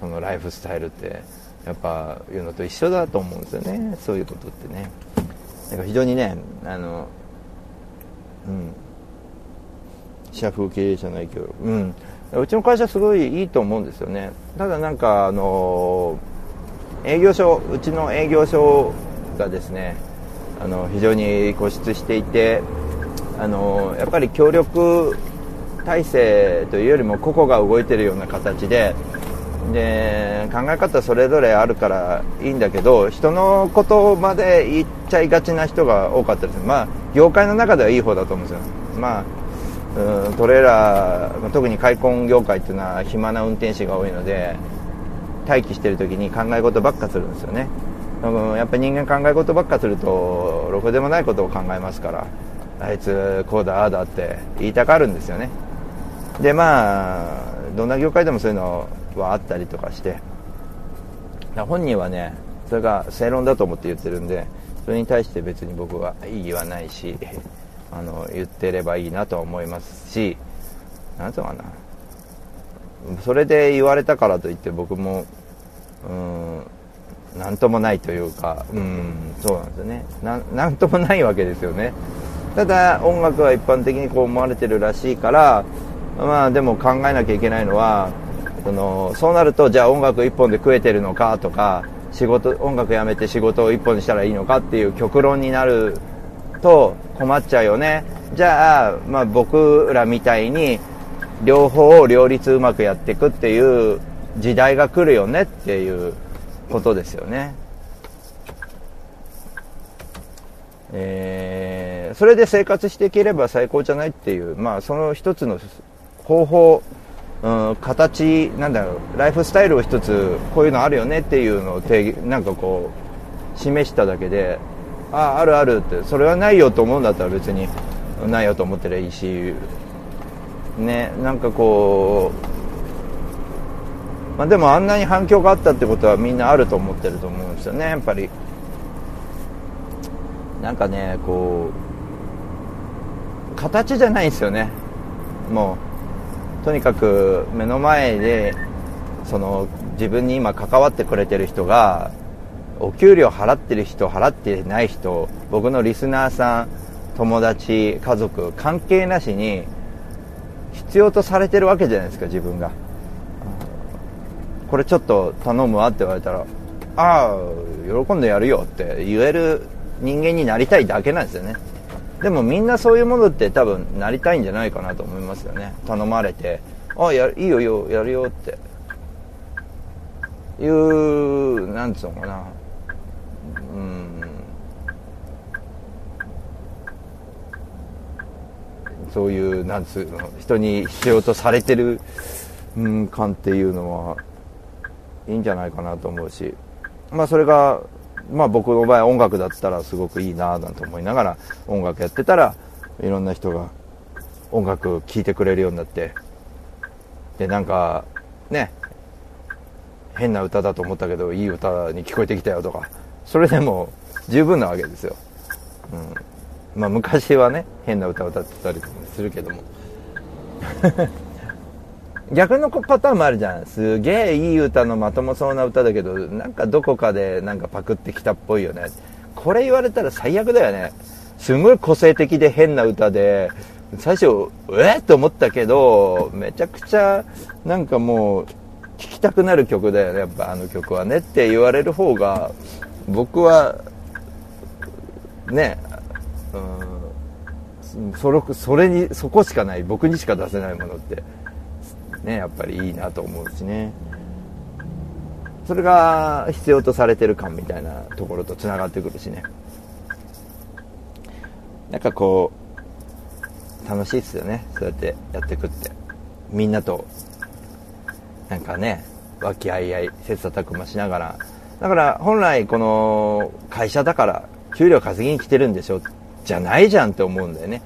そのライフスタイルってやっぱいうのと一緒だと思うんですよね。そういうことってね。だか非常にねあのうん。社風経営者の影響。うん。うちの会社すごいいいと思うんですよね。ただなんかあの営業所うちの営業所がですねあの非常に固執していてあのやっぱり協力体制というよりも個々が動いてるような形でで考え方それぞれあるからいいんだけど人のことまで言っちゃいがちな人が多かったです。まあ業界の中ではいい方だと思うんですよ。まあうんトレーラー特に開墾業界っていうのは暇な運転手が多いので待機してる時に考え事ばっかするんですよね。やっぱり人間考え事ばっかするとろくでもないことを考えますからあいつこうだああだって言いたがるんですよね。でまあどんな業界でもそういうのはあったりとかして。本人はねそれが正論だと思って言ってるんでそれに対して別に僕は異議はないし あの言ってればいいなとは思いますし何ていうのかな。それで言われたからといって僕もうん何ともないというかうんそうなんですよね。な何ともないわけですよね。ただ音楽は一般的にこう思われてるらしいからまあでも考えなきゃいけないのはそのそうなるとじゃあ音楽一本で食えてるのかとか仕事音楽やめて仕事を一本にしたらいいのかっていう極論になると困っちゃうよねじゃあ、まあ、僕らみたいに両方を両立うまくやっていくっていう時代が来るよねっていうことですよね。えー、それで生活していければ最高じゃないっていう、まあ、その一つの方法、うん、形なんだろうライフスタイルを一つこういうのあるよねっていうのを定義なんかこう示しただけであああるあるってそれはないよと思うんだったら別にないよと思ってりゃいいしねなんかこうまあ、でもあんなに反響があったってことはみんなあると思ってると思うんですよねやっぱり。なんかねこう形じゃないんですよねもう。とにかく目の前でその自分に今関わってくれてる人がお給料払ってる人払ってない人僕のリスナーさん友達家族関係なしに必要とされてるわけじゃないですか自分が。これちょっと頼むわって言われたらああ喜んでやるよって言える人間になりたいだけなんですよね。でもみんなそういうものって多分なりたいんじゃないかなと思いますよね。頼まれて「あやいいよいいよやるよ」って。いうなんつうのかな。うん。そういうなんつうの人に必要とされてる、うん、感っていうのはいいんじゃないかなと思うし。まあそれがまあ僕の場合音楽だったらすごくいいなぁなんて思いながら音楽やってたらいろんな人が音楽聴いてくれるようになってでなんかね変な歌だと思ったけどいい歌に聞こえてきたよとかそれでも十分なわけですよ、うん、まあ昔はね変な歌歌ってたりするけども。逆のパターンもあるじゃん。すげえいい歌のまともそうな歌だけどなんかどこかでなんかパクってきたっぽいよね。これ言われたら最悪だよねすごい個性的で変な歌で最初えっと思ったけどめちゃくちゃなんかもう聴きたくなる曲だよねやっぱあの曲はね。って言われる方が僕はねうんそれそれにそこしかない。僕にしか出せないものって。ねやっぱりいいなと思うしね。それが必要とされてる感みたいなところとつながってくるしね。なんかこう楽しいっすよね。そうやってやってくって。みんなとなんかね和気あいあい切磋琢磨しながら。だから本来この会社だから給料稼ぎに来てるんでしょ？じゃないじゃんって思うんだよね。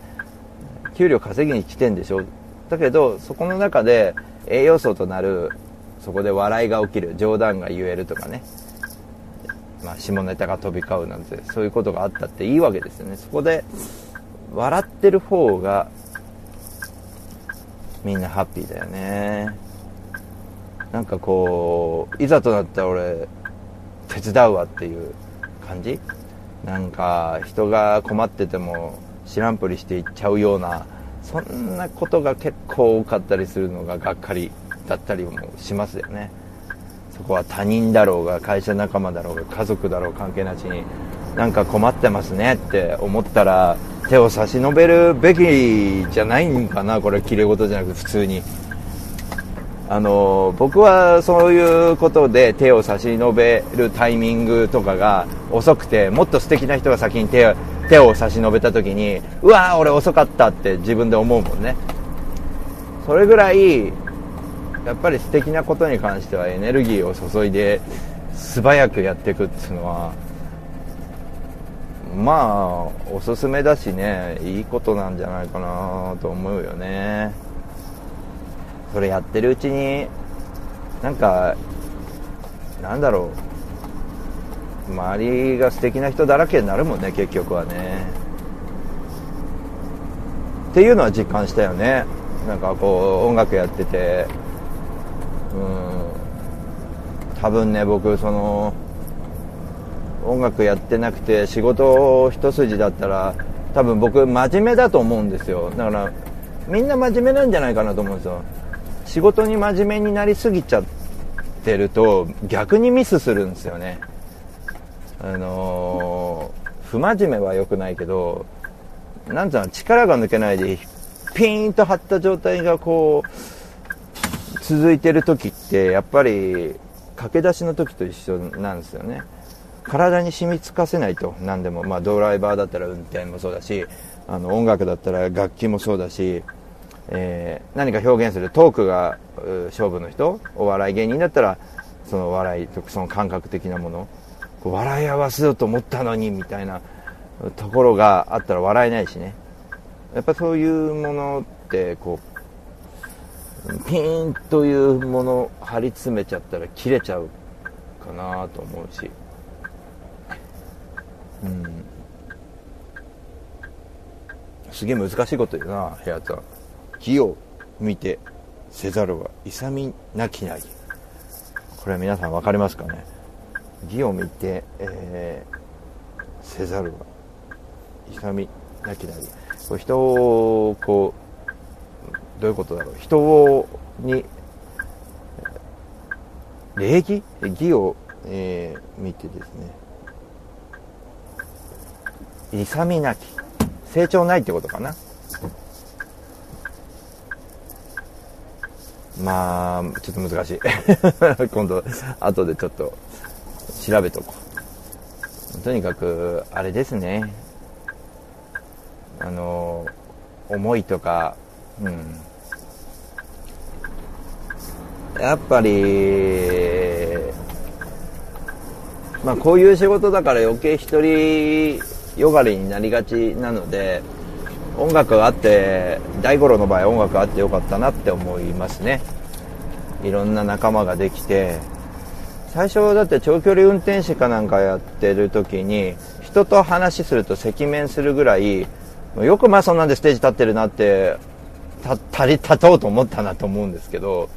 給料稼ぎに来てんでしょ？だけどそこの中で栄養素となるそこで笑いが起きる冗談が言えるとかね、まあ、下ネタが飛び交うなんてそういうことがあったっていいわけですよね。そこで笑ってる方がみんなハッピーだよね。なんかこういざとなったら俺手伝うわっていう感じ？なんか人が困ってても知らんぷりしていっちゃうようなそんなことが結構多かったりするのががっかりだったりもしますよねそこは他人だろうが会社仲間だろうが家族だろう関係なしになんか困ってますねって思ったら手を差し伸べるべきじゃないんかなこれ綺麗事じゃなく普通に。あの僕はそういうことで手を差し伸べるタイミングとかが遅くてもっと素敵な人が先に手を手を差し伸べた時にうわー俺遅かったって自分で思うもんね。それぐらいやっぱり素敵なことに関してはエネルギーを注いで素早くやっていくっていうのはまあおすすめだしねいいことなんじゃないかなと思うよね。それやってるうちになんかなんだろう。周りが素敵な人だらけになるもんね結局はね。っていうのは実感したよね。なんかこう音楽やってて。うん。多分ね僕その音楽やってなくて仕事一筋だったら多分僕真面目だと思うんですよ。だからみんな真面目なんじゃないかなと思うんですよ。仕事に真面目になりすぎちゃってると逆にミスするんですよね。あのー、不真面目は良くないけどなんていうの力が抜けないでピーンと張った状態がこう続いてる時ってやっぱり駆け出しの時と一緒なんですよね。体に染みつかせないと何でも、まあ、ドライバーだったら運転もそうだしあの音楽だったら楽器もそうだし、えー、何か表現するトークが勝負の人お笑い芸人だったらその笑いとその感覚的なもの。笑い合わせようと思ったのにみたいなところがあったら笑えないしね。やっぱそういうものってこうピーンというもの張り詰めちゃったら切れちゃうかなと思うし。うん。すげえ難しいこと言うな部屋さん。木を見てせざるは勇みなきなり。これは皆さん分かりますかね？義を見て、えー、せざるは勇みなきなりこう人をこうどういうことだろう。人をに礼儀義を、えー、見てですね。勇みなき成長ないってことかな。まあちょっと難しい。今度後でちょっと調べとこ。うとにかくあれですね。あの思いとかうん。やっぱりまあこういう仕事だから余計一人よがりになりがちなので音楽があって大五郎の場合音楽があってよかったなって思いますね。いろんな仲間ができて最初だって長距離運転士かなんかやってる時に人と話すると赤面するぐらいよくまあそんなんでステージ立ってるなってたり立とうと思ったなと思うんですけど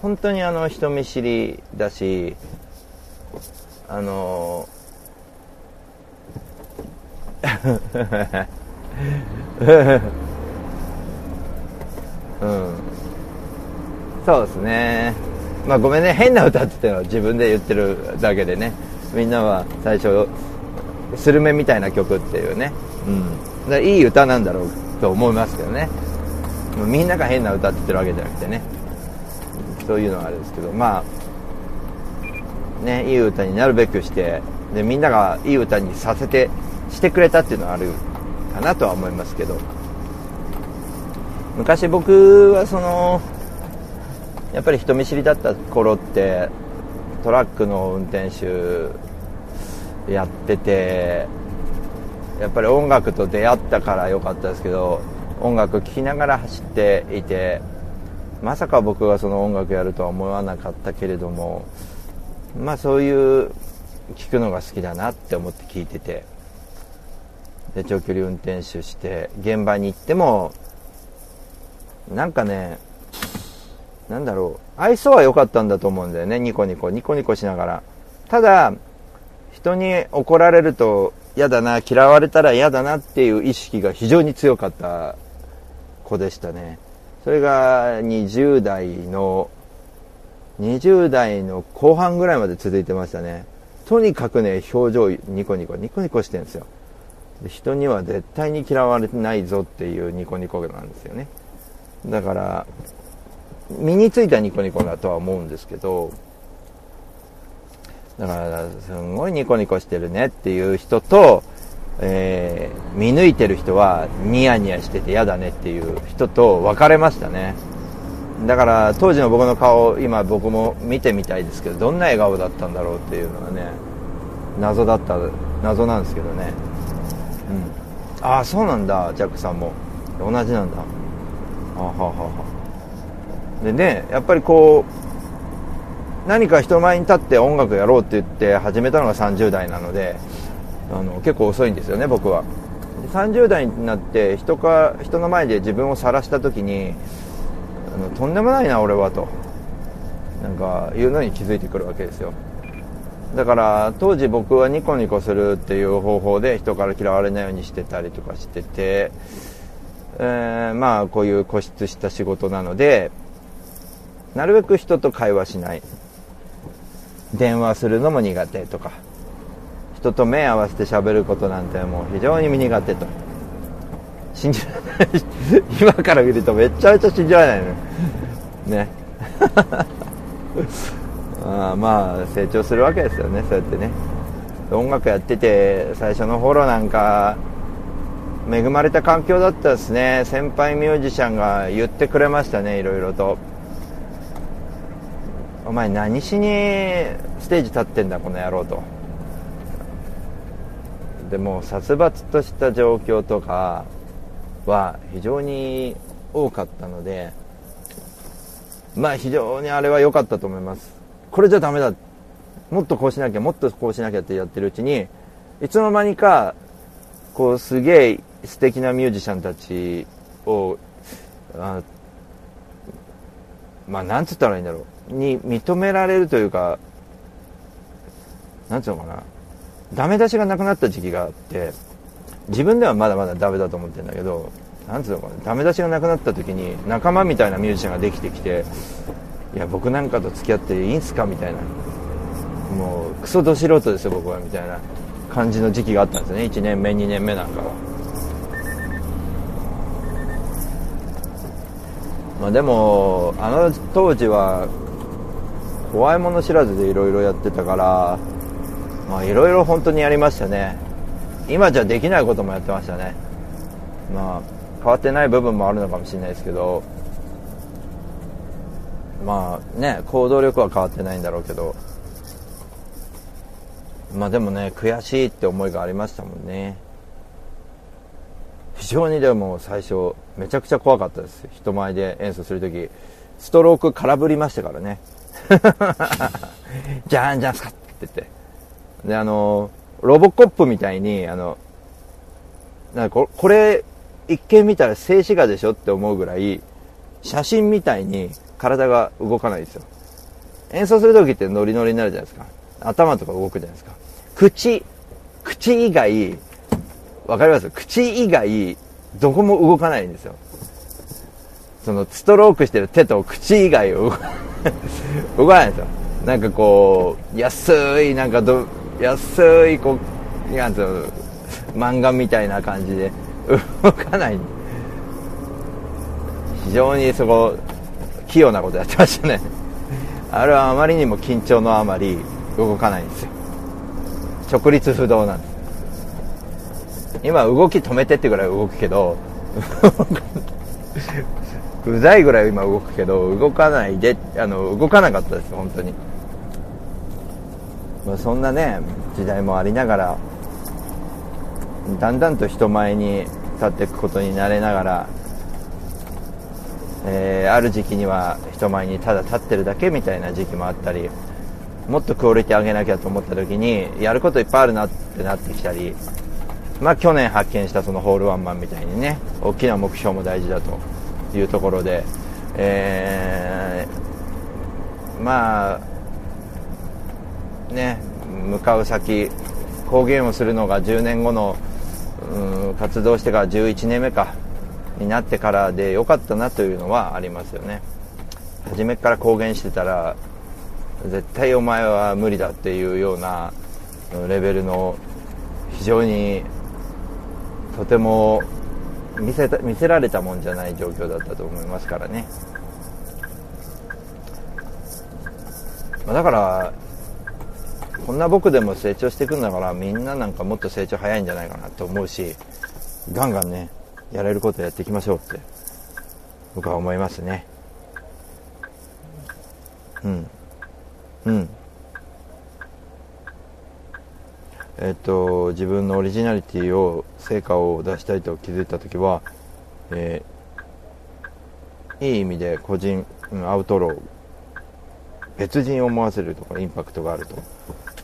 本当にあの人見知りだしあの うん。そうですね。まあごめんね変な歌って言ってのは自分で言ってるだけでね。みんなは最初スルメみたいな曲っていうね。うん。いい歌なんだろうと思いますけどね。みんなが変な歌って言ってるわけじゃなくてね。そういうのはあれですけど。まあねいい歌になるべくしてでみんながいい歌にさせてしてくれたっていうのはあるかなとは思いますけど。昔僕はそのやっぱり人見知りだった頃ってトラックの運転手やっててやっぱり音楽と出会ったから良かったですけど音楽聴きながら走っていてまさか僕がその音楽やるとは思わなかったけれどもまあそういう聴くのが好きだなって思って聞いててで長距離運転手して現場に行ってもなんかねなんだろう。愛想は良かったんだと思うんだよね。ニコニコ。ニコニコしながら。ただ人に怒られると嫌だな。嫌われたら嫌だなっていう意識が非常に強かった子でしたね。それが20代の20代の後半ぐらいまで続いてましたね。とにかくね表情ニコニコ。ニコニコしてるんですよ。人には絶対に嫌われてないぞっていうニコニコなんですよね。だから身についたニコニコだとは思うんですけどだからすごいニコニコしてるねっていう人と、えー、見抜いてる人はニヤニヤしてて嫌だねっていう人と分かれましたね。だから当時の僕の顔今僕も見てみたいですけどどんな笑顔だったんだろうっていうのはね謎だった謎なんですけどね。うん。ああそうなんだジャックさんも。同じなんだ。あはははでねやっぱりこう何か人前に立って音楽やろうって言って始めたのが30代なのであの結構遅いんですよね僕は。30代になって人か人の前で自分を晒した時にあのとんでもないな俺はと。なんかいうのに気づいてくるわけですよ。だから当時僕はニコニコするっていう方法で人から嫌われないようにしてたりとかしてて、えー、まあこういう固執した仕事なのでなるべく人と会話しない。電話するのも苦手とか。人と目合わせて喋ることなんてもう非常に苦手と。信じられない。今から見るとめちゃめちゃ信じられないのよ。ね。あまあ成長するわけですよね。そうやってね。音楽やってて最初の頃なんか恵まれた環境だったですね。先輩ミュージシャンが言ってくれましたねいろいろと。お前何しにステージ立ってんだこの野郎と。でも殺伐とした状況とかは非常に多かったのでまあ非常にあれは良かったと思います。これじゃダメだ。もっとこうしなきゃもっとこうしなきゃってやってるうちにいつの間にかこうすげえ素敵なミュージシャンたちをあまあなんつったらいいんだろう。に認められるというか、なんつうのかな、ダメ出しがなくなった時期があって、自分ではまだまだダメだと思ってるんだけど、なんつうのかな、ダメ出しがなくなった時に仲間みたいなミュージシャンができてきて、いや、僕なんかと付き合っていいんすかみたいな。もう、クソど素人ですよ、僕は、みたいな感じの時期があったんですね。1年目、2年目なんかは。まあ、でもあの当時は怖いもの知らずでいろいろやってたからまあいろいろ本当にやりましたね。今じゃできないこともやってましたね。まあ変わってない部分もあるのかもしれないですけどまあね行動力は変わってないんだろうけどまあでもね悔しいって思いがありましたもんね。非常にでも最初めちゃくちゃ怖かったです。人前で演奏する時。ストローク空振りましたからね。じゃんじゃんスカッって言って。であのロボコップみたいにあのなんかこれ一見見たら静止画でしょって思うぐらい写真みたいに体が動かないですよ。演奏する時ってノリノリになるじゃないですか。頭とか動くじゃないですか。口口以外わかります？口以外どこも動かないんですよ。そのストロークしてる手と口以外を 動かないんですよ。なんかこう安いなんかど安いこうなんつうの漫画みたいな感じで 動かない非常にそこ器用なことやってましたね。あれはあまりにも緊張のあまり動かないんですよ。直立不動なんです。今動き止めてってぐらい動くけどうざいぐらい今動くけど動かないであの動かなかったです本当に、まあ、そんなね時代もありながらだんだんと人前に立っていくことになれながら、えー、ある時期には人前にただ立ってるだけみたいな時期もあったりもっとクオリティ上げなきゃと思った時にやることいっぱいあるなってなってきたりまあ去年発見したそのホールワンマンみたいにね大きな目標も大事だと。いうところで、えー、まあね向かう先公言をするのが10年後のうん活動してから11年目かになってからでよかったなというのはありますよね。初めから公言してたら絶対お前は無理だっていうようなレベルの非常にとても見せた見せられたもんじゃない状況だったと思いますからね、まあ、だからこんな僕でも成長していくんだからみんななんかもっと成長早いんじゃないかなと思うしガンガンねやれることやっていきましょうって僕は思いますね。うん。うん。えっと自分のオリジナリティを成果を出したいと気づいた時は、えー、いい意味で個人、アウトロー別人を思わせるとかインパクトがあると。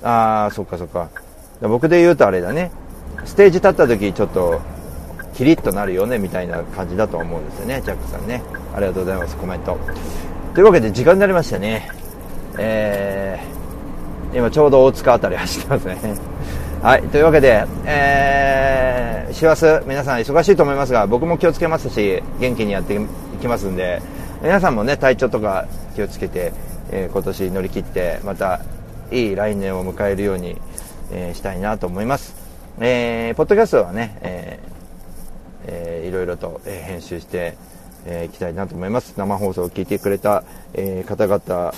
ああそっかそっか。僕で言うとあれだね。ステージ立った時ちょっとキリッとなるよねみたいな感じだと思うんですよねジャックさんね。ありがとうございますコメント。というわけで時間になりましたね。えー、今ちょうど大塚辺り走ってますね。はいというわけでえー、師走皆さん忙しいと思いますが僕も気をつけますし元気にやっていきますんで皆さんもね体調とか気をつけて、えー、今年乗り切ってまたいい来年を迎えるように、えー、したいなと思います。えー、ポッドキャストはね、えーえー、いろいろと、えー、編集してい、えー、きたいなと思います。生放送を聞いてくれた、えー、方々、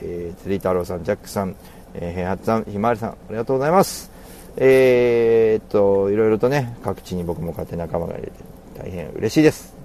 えー、釣り太郎さん、ジャックさん、えー、平八さん、ひまわりさん、ありがとうございます。えー、っと、いろいろとね、各地に僕も勝手仲間がいれて大変嬉しいです。